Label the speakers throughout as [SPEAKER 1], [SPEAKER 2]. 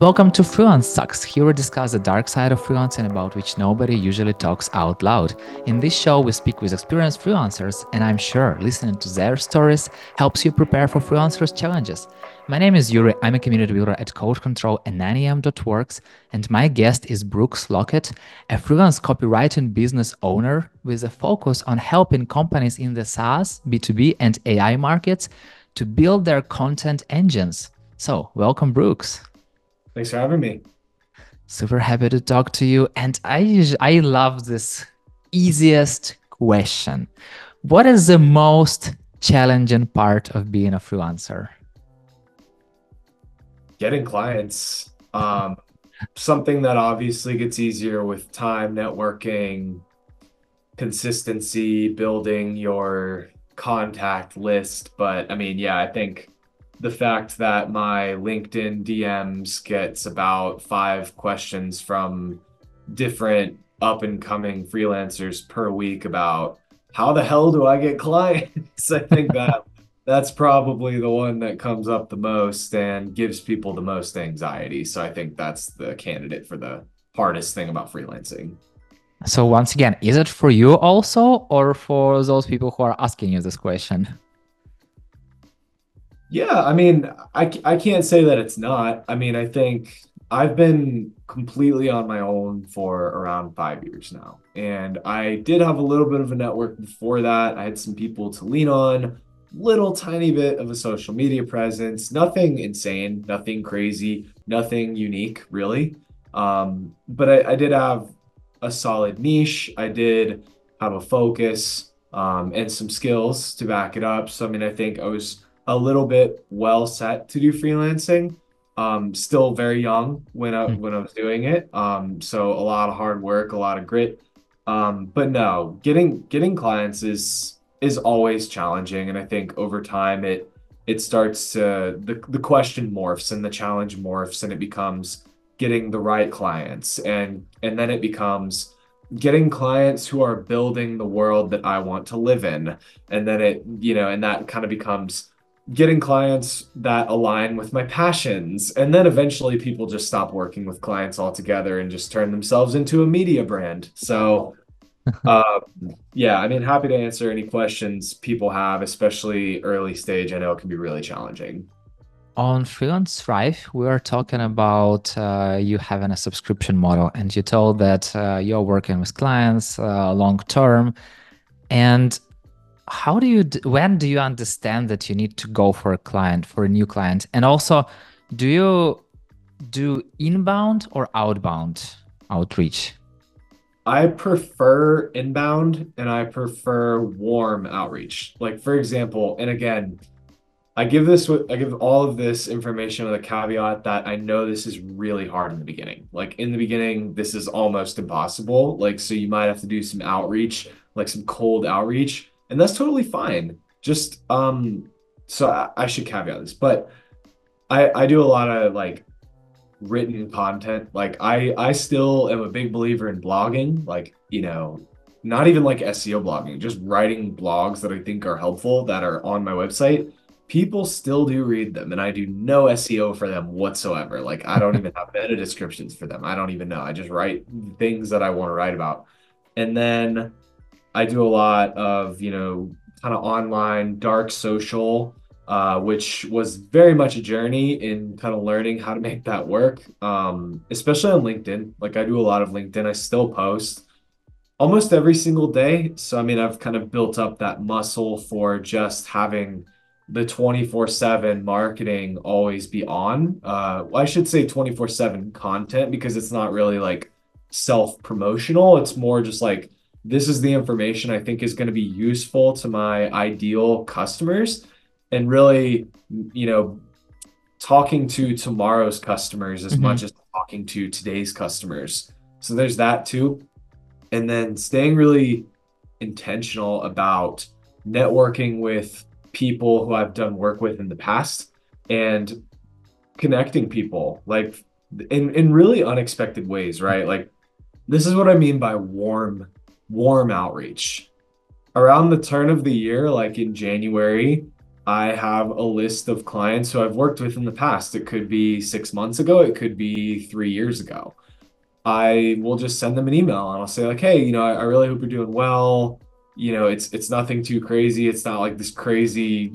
[SPEAKER 1] Welcome to Freelance Sucks. Here we discuss the dark side of freelancing about which nobody usually talks out loud. In this show, we speak with experienced freelancers, and I'm sure listening to their stories helps you prepare for freelancers' challenges. My name is Yuri. I'm a community builder at Code Control and 9am.works, and my guest is Brooks Lockett, a freelance copywriting business owner with a focus on helping companies in the SaaS, B2B, and AI markets to build their content engines. So, welcome, Brooks.
[SPEAKER 2] Thanks for having me.
[SPEAKER 1] Super happy to talk to you. And I I love this easiest question. What is the most challenging part of being a freelancer?
[SPEAKER 2] Getting clients. Um, something that obviously gets easier with time, networking, consistency, building your contact list. But I mean, yeah, I think the fact that my LinkedIn DMs gets about five questions from different up and coming freelancers per week about how the hell do I get clients? I think that that's probably the one that comes up the most and gives people the most anxiety. So I think that's the candidate for the hardest thing about freelancing.
[SPEAKER 1] So once again, is it for you also or for those people who are asking you this question?
[SPEAKER 2] Yeah, I mean, I, I can't say that it's not. I mean, I think I've been completely on my own for around five years now. And I did have a little bit of a network before that. I had some people to lean on, little tiny bit of a social media presence, nothing insane, nothing crazy, nothing unique, really. Um, but I, I did have a solid niche. I did have a focus um, and some skills to back it up. So, I mean, I think I was a little bit well set to do freelancing. Um, still very young when I hmm. when I was doing it. Um, so a lot of hard work, a lot of grit. Um, but no, getting getting clients is is always challenging, and I think over time it it starts to the the question morphs and the challenge morphs, and it becomes getting the right clients, and and then it becomes getting clients who are building the world that I want to live in, and then it you know, and that kind of becomes getting clients that align with my passions. And then eventually people just stop working with clients altogether and just turn themselves into a media brand. So, uh, yeah, I mean, happy to answer any questions people have, especially early stage. I know it can be really challenging.
[SPEAKER 1] On Freelance Thrive, we are talking about uh, you having a subscription model, and you told that uh, you're working with clients uh, long term. And how do you when do you understand that you need to go for a client for a new client? And also do you do inbound or outbound outreach?
[SPEAKER 2] I prefer inbound and i prefer warm outreach. Like for example and again i give this i give all of this information with a caveat that i know this is really hard in the beginning. Like in the beginning this is almost impossible. Like so you might have to do some outreach like some cold outreach and that's totally fine. Just um, so I, I should caveat this, but I I do a lot of like written content. Like I I still am a big believer in blogging. Like you know, not even like SEO blogging, just writing blogs that I think are helpful that are on my website. People still do read them, and I do no SEO for them whatsoever. Like I don't even have meta descriptions for them. I don't even know. I just write things that I want to write about, and then I do a lot of, you know, kind of online dark social, uh, which was very much a journey in kind of learning how to make that work, um, especially on LinkedIn. Like I do a lot of LinkedIn. I still post almost every single day. So, I mean, I've kind of built up that muscle for just having the 24 7 marketing always be on. Uh, I should say 24 7 content because it's not really like self promotional. It's more just like, this is the information I think is going to be useful to my ideal customers and really, you know, talking to tomorrow's customers as mm-hmm. much as talking to today's customers. So there's that too. And then staying really intentional about networking with people who I've done work with in the past and connecting people like in in really unexpected ways, right? Like this is what I mean by warm warm outreach. Around the turn of the year, like in January, I have a list of clients who I've worked with in the past. It could be six months ago, it could be three years ago. I will just send them an email and I'll say like, hey, you know, I, I really hope you're doing well. You know, it's it's nothing too crazy. It's not like this crazy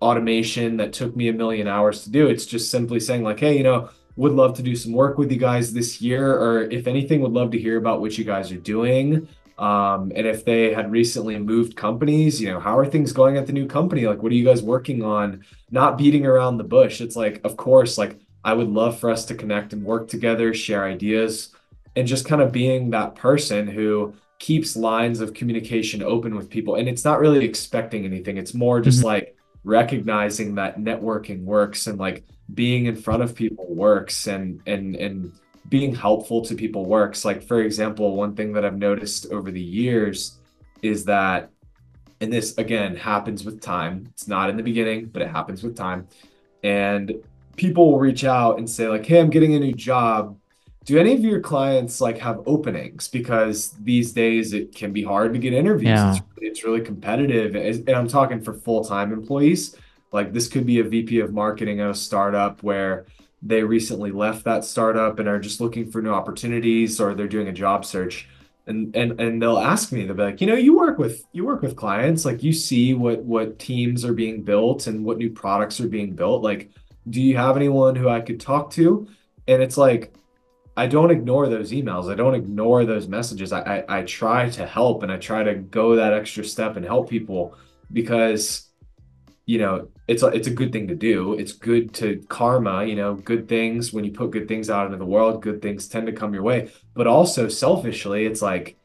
[SPEAKER 2] automation that took me a million hours to do. It's just simply saying like, hey, you know, would love to do some work with you guys this year, or if anything, would love to hear about what you guys are doing. Um, and if they had recently moved companies, you know, how are things going at the new company? Like, what are you guys working on? Not beating around the bush. It's like, of course, like I would love for us to connect and work together, share ideas, and just kind of being that person who keeps lines of communication open with people. And it's not really expecting anything. It's more just mm-hmm. like recognizing that networking works and like being in front of people works and and and being helpful to people works. Like for example, one thing that I've noticed over the years is that and this again happens with time. It's not in the beginning, but it happens with time. And people will reach out and say like, "Hey, I'm getting a new job. Do any of your clients like have openings? Because these days it can be hard to get interviews. Yeah. It's, it's really competitive, and I'm talking for full time employees. Like this could be a VP of marketing at a startup where they recently left that startup and are just looking for new opportunities, or they're doing a job search and and and they'll ask me they'll be like you know you work with you work with clients like you see what what teams are being built and what new products are being built like do you have anyone who I could talk to? And it's like, I don't ignore those emails. I don't ignore those messages. I, I, I try to help and I try to go that extra step and help people because, you know, it's a, it's a good thing to do. It's good to karma, you know, good things when you put good things out into the world, good things tend to come your way. But also selfishly, it's like,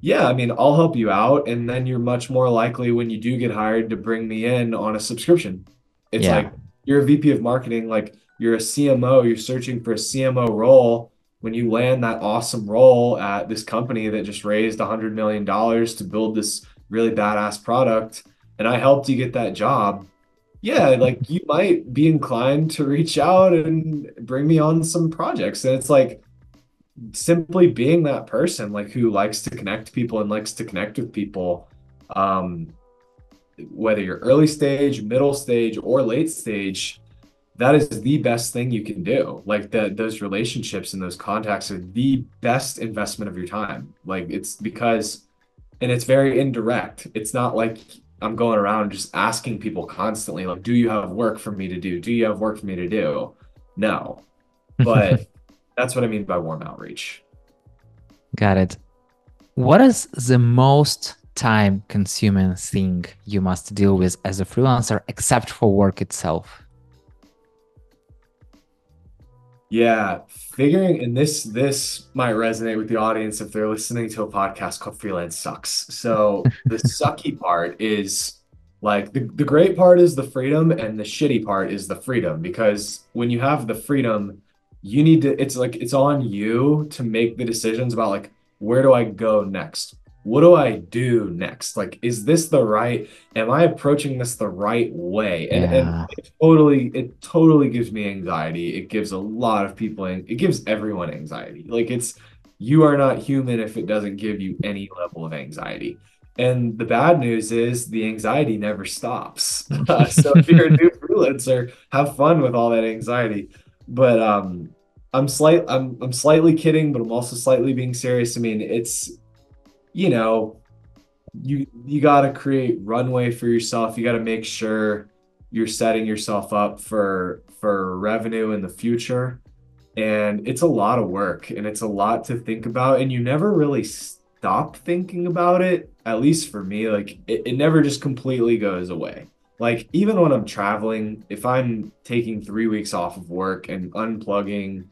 [SPEAKER 2] yeah, I mean, I'll help you out. And then you're much more likely when you do get hired to bring me in on a subscription. It's yeah. like, you're a VP of marketing, like you're a CMO, you're searching for a CMO role. When you land that awesome role at this company that just raised $100 million to build this really badass product, and I helped you get that job, yeah, like you might be inclined to reach out and bring me on some projects. And it's like simply being that person, like who likes to connect people and likes to connect with people. Um, whether you're early stage, middle stage, or late stage, that is the best thing you can do. Like that, those relationships and those contacts are the best investment of your time. Like it's because, and it's very indirect. It's not like I'm going around just asking people constantly, like, do you have work for me to do? Do you have work for me to do? No. But that's what I mean by warm outreach.
[SPEAKER 1] Got it. What is the most time consuming thing you must deal with as a freelancer except for work itself
[SPEAKER 2] yeah figuring and this this might resonate with the audience if they're listening to a podcast called freelance sucks. So the sucky part is like the, the great part is the freedom and the shitty part is the freedom because when you have the freedom you need to it's like it's on you to make the decisions about like where do i go next what do I do next? Like, is this the right? Am I approaching this the right way? And, yeah. and it totally, it totally gives me anxiety. It gives a lot of people, it gives everyone anxiety. Like, it's you are not human if it doesn't give you any level of anxiety. And the bad news is the anxiety never stops. So if you're a new freelancer, have fun with all that anxiety. But um, I'm slight, I'm I'm slightly kidding, but I'm also slightly being serious. I mean, it's you know, you you got to create runway for yourself. You got to make sure you're setting yourself up for for revenue in the future. And it's a lot of work and it's a lot to think about and you never really stop thinking about it. At least for me, like it, it never just completely goes away. Like even when I'm traveling, if I'm taking 3 weeks off of work and unplugging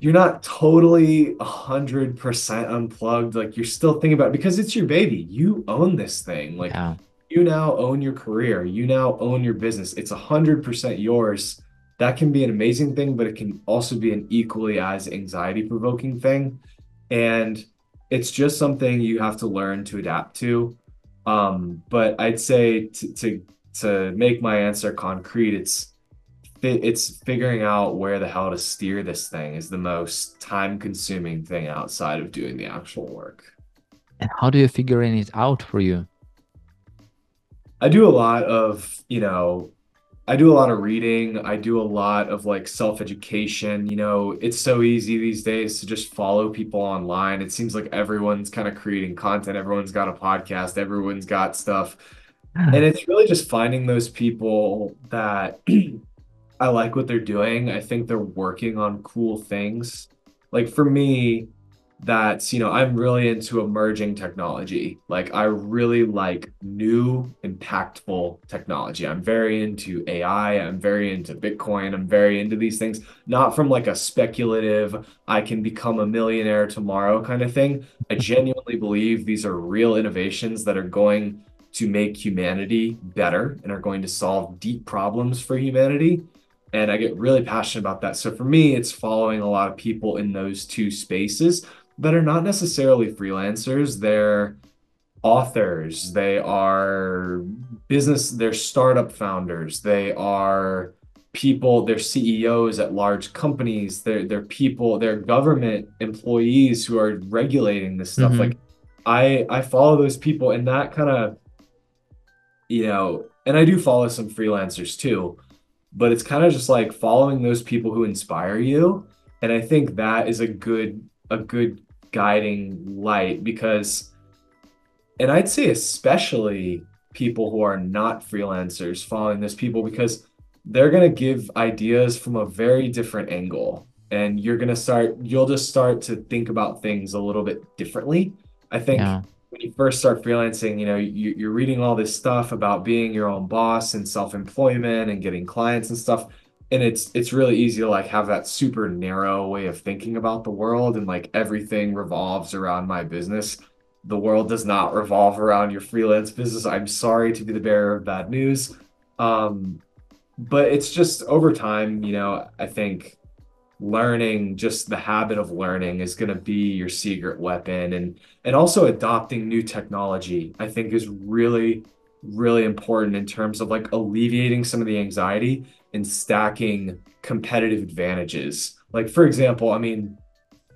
[SPEAKER 2] you're not totally 100% unplugged like you're still thinking about it because it's your baby. You own this thing. Like yeah. you now own your career. You now own your business. It's 100% yours. That can be an amazing thing but it can also be an equally as anxiety provoking thing. And it's just something you have to learn to adapt to. Um, but i'd say to, to to make my answer concrete it's it's figuring out where the hell to steer this thing is the most time consuming thing outside of doing the actual work.
[SPEAKER 1] And how do you figuring it out for you?
[SPEAKER 2] I do a lot of, you know, I do a lot of reading. I do a lot of like self-education. You know, it's so easy these days to just follow people online. It seems like everyone's kind of creating content. Everyone's got a podcast. Everyone's got stuff. Ah. And it's really just finding those people that I like what they're doing. I think they're working on cool things. Like for me, that's, you know, I'm really into emerging technology. Like I really like new, impactful technology. I'm very into AI. I'm very into Bitcoin. I'm very into these things, not from like a speculative, I can become a millionaire tomorrow kind of thing. I genuinely believe these are real innovations that are going to make humanity better and are going to solve deep problems for humanity. And I get really passionate about that. So for me, it's following a lot of people in those two spaces that are not necessarily freelancers. They're authors, they are business, they're startup founders, they are people, they're CEOs at large companies, they're they're people, they're government employees who are regulating this stuff.
[SPEAKER 1] Mhm.
[SPEAKER 2] Like I I follow those people and that kind of you know, and I do follow some freelancers too, but it's kind of just like following those people who inspire you. And I think that is a good a good guiding light because and I'd say especially people who are not freelancers following those people because they're going to give ideas from a very different angle and you're going to start you'll just start to think about things a little bit differently. I think
[SPEAKER 1] Yeah.
[SPEAKER 2] When you first start freelancing, you know, you, you're reading all this stuff about being your own boss and self-employment and getting clients and stuff. And it's it's really easy to like have that super narrow way of thinking about the world and like everything revolves around my business. The world does not revolve around your freelance business. I'm sorry to be the bearer of bad news. Um, but it's just over time, you know, I think learning just the habit of learning is going to be your secret weapon. And and also adopting new technology i think is really really important in terms of like alleviating some of the anxiety and stacking competitive advantages. Like for example i mean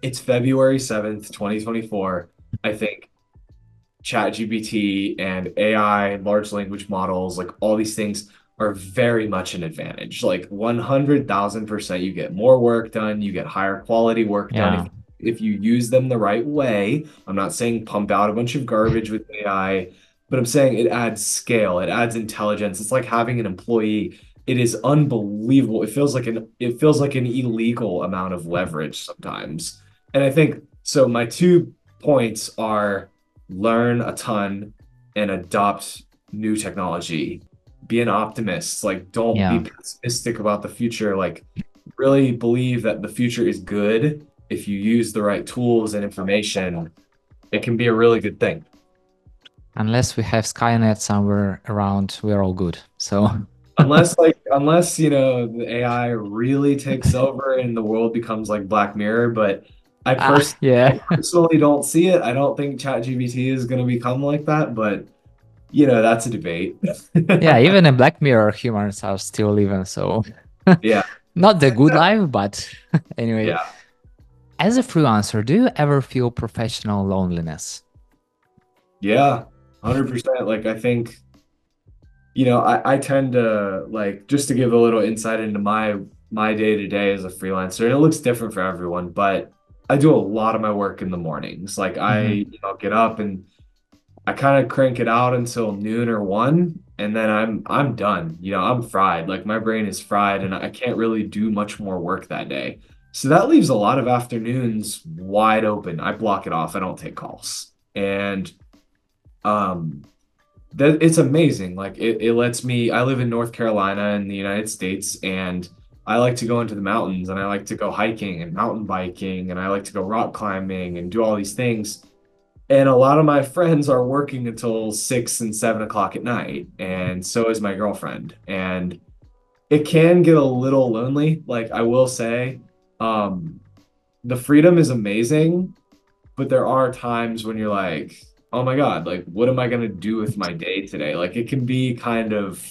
[SPEAKER 2] it's february 7th 2024 i think ChatGPT and AI, large language models, like all these things are very much an advantage. Like 100,000%, you get more work done, you get higher quality work done if, if you use them the right way. I'm not saying pump out a bunch of garbage with AI, but I'm saying it adds scale, it adds intelligence. It's like having an employee. It is unbelievable. It feels like an it feels like an illegal amount of leverage sometimes. And I think so my two points are learn a ton and adopt new technology. Be an optimist. Like, don't
[SPEAKER 1] Yeah.
[SPEAKER 2] be pessimistic about the future. Like, really believe that the future is good if you use the right tools and information. It can be a really good thing.
[SPEAKER 1] Unless we have Skynet somewhere around, we're all good. So
[SPEAKER 2] Unless, like, unless, you know, the AI really takes over and the world becomes like Black Mirror. But I
[SPEAKER 1] Ah,
[SPEAKER 2] pers-
[SPEAKER 1] yeah.
[SPEAKER 2] personally don't see it. I don't think ChatGPT is going to become like that. But, you know, that's a debate.
[SPEAKER 1] yeah, even in Black Mirror, humans are still living. So
[SPEAKER 2] Yeah.
[SPEAKER 1] not the good life, but anyway.
[SPEAKER 2] Yeah.
[SPEAKER 1] As a freelancer, do you ever feel professional loneliness?
[SPEAKER 2] Yeah, 100%. Like I think, you know, I, I tend to like just to give a little insight into my my day to day as a freelancer, and it looks different for everyone, but I do a lot of my work in the mornings. Like I,
[SPEAKER 1] Mhm.
[SPEAKER 2] you know, get up and I kind of crank it out until noon or one, and then I'm I'm done. You know, I'm fried. Like my brain is fried, and I can't really do much more work that day. So that leaves a lot of afternoons wide open. I block it off. I don't take calls. And um that it's amazing like it, it lets me i live in north carolina in the united states and i like to go into the mountains and i like to go hiking and mountain biking and i like to go rock climbing and do all these things and a lot of my friends are working until six and seven o'clock at night and so is my girlfriend. And it can get a little lonely like i will say um the freedom is amazing but there are times when you're like oh my god like what am i going to do with my day today? Like it can be kind of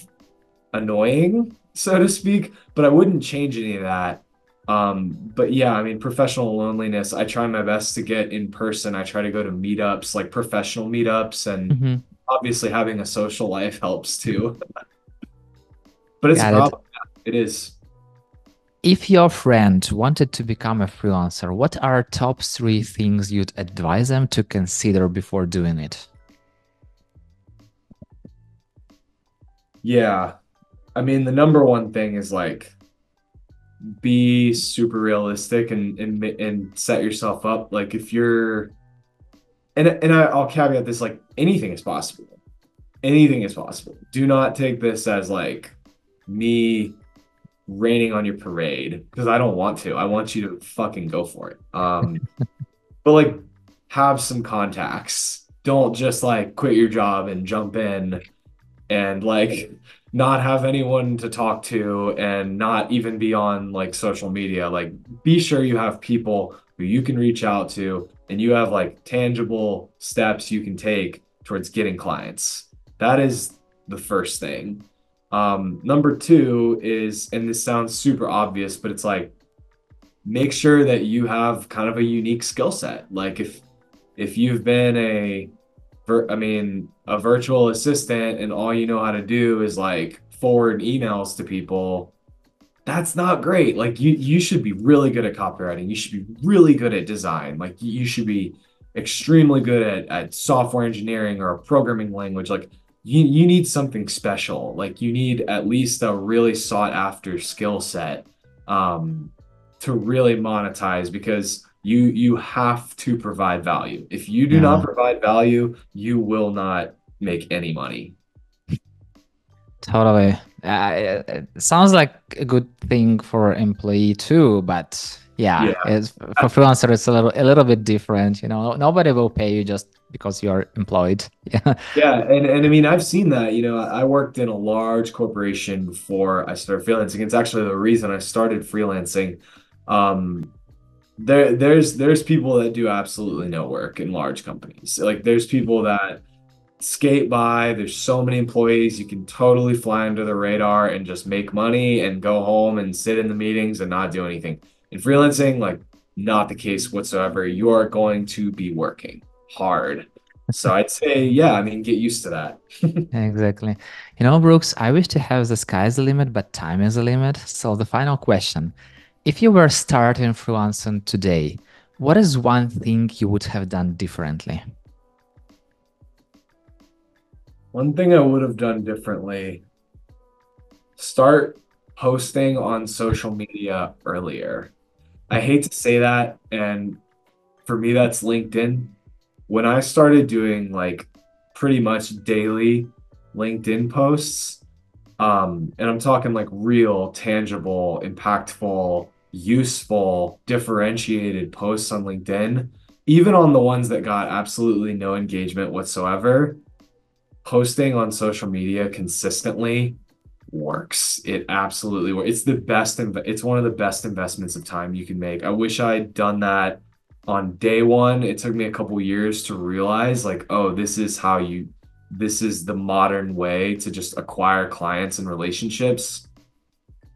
[SPEAKER 2] annoying so to speak but i wouldn't change any of that um but yeah i mean professional loneliness i try my best to get in person i try to go to meetups like professional meetups and
[SPEAKER 1] Mhm.
[SPEAKER 2] obviously having a social life helps too. but it's a
[SPEAKER 1] Got it.
[SPEAKER 2] Yeah, It is.
[SPEAKER 1] If your friend wanted to become a freelancer, what are top three things you'd advise them to consider before doing it?
[SPEAKER 2] Yeah. I mean, the number one thing is like be super realistic and and and set yourself up. Like if you're and and I, I'll caveat this like anything is possible. Anything is possible. Do not take this as like me raining on your parade because I don't want to. I want you to fucking go for it. Um, but like have some contacts. Don't just like quit your job and jump in and like not have anyone to talk to and not even be on like social media. Like be sure you have people who you can reach out to and you have like tangible steps you can take towards getting clients. That is the first thing. Um, number two is, and this sounds super obvious, but it's like make sure that you have kind of a unique skill set. Like if if you've been a I mean, a virtual assistant and all you know how to do is like forward emails to people, that's not great. Like you you should be really good at copywriting. You should be really good at design. Like you you should be extremely good at, at software engineering or a programming language. Like you you need something special. Like you need at least a really sought after skill set um, to really monetize because you you have to provide value. If you do not provide value, you will not make any money.
[SPEAKER 1] Totally. Uh, it it sounds like a good thing for employee too, but yeah,
[SPEAKER 2] Yeah.
[SPEAKER 1] it's for freelancer it's a little a little bit different. You know, nobody will pay you just because you're employed. Yeah.
[SPEAKER 2] Yeah, and, and I mean I've seen that. You know, I worked in a large corporation before I started freelancing. It's actually the reason I started freelancing. Um, there there's there's people that do absolutely no work in large companies. Like there's people that skate by. There's so many employees. You can totally fly under the radar and just make money and go home and sit in the meetings and not do anything. In freelancing, like not the case whatsoever. You are going to be working hard. So I'd say, yeah, I mean, get used to that.
[SPEAKER 1] Exactly. You know, Brooks, I wish to have the sky's the limit, but time is the limit. So the final question, if you were starting freelancing today, what is one thing you would have done differently?
[SPEAKER 2] One thing I would have done differently, start posting on social media earlier. I hate to say that, and for me, that's LinkedIn. When I started doing like pretty much daily LinkedIn posts, um, and I'm talking like real, tangible, impactful, useful, differentiated posts on LinkedIn, even on the ones that got absolutely no engagement whatsoever posting on social media consistently works. It absolutely works. It's the best inv- it's one of the best investments of time you can make. I wish I'd done that on day one. It took me a couple years to realize like, oh, this is how you this is the modern way to just acquire clients and relationships.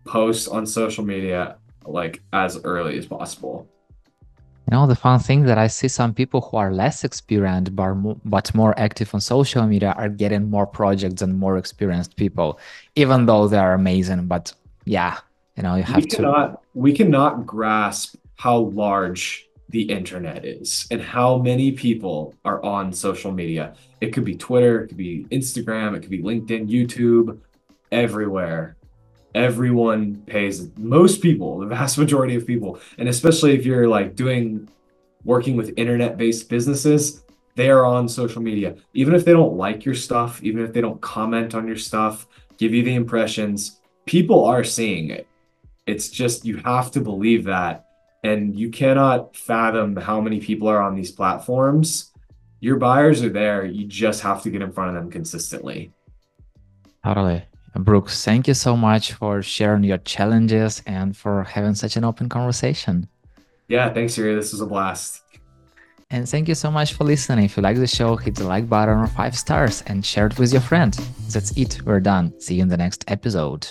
[SPEAKER 2] Post on social media like as early as possible.
[SPEAKER 1] You know, the fun thing that I see some people who are less experienced but but more active on social media are getting more projects and more experienced people, even though they are amazing. But yeah, you know, you
[SPEAKER 2] we
[SPEAKER 1] have to.
[SPEAKER 2] we cannot grasp how large the internet is and how many people are on social media. It could be Twitter, it could be Instagram, it could be LinkedIn, YouTube, everywhere. Everyone pays most people, the vast majority of people, and especially if you're like doing working with internet-based businesses, they are on social media. Even if they don't like your stuff, even if they don't comment on your stuff, give you the impressions, people are seeing it. It's just you have to believe that. And you cannot fathom how many people are on these platforms. Your buyers are there. You just have to get in front of them consistently.
[SPEAKER 1] Totally. Brooks, thank you so much for sharing your challenges and for having such an open conversation.
[SPEAKER 2] Yeah, thanks, Yuri. This was a blast.
[SPEAKER 1] And thank you so much for listening. If you like the show, hit the like button or five stars and share it with your friend. That's it. We're done. See you in the next episode.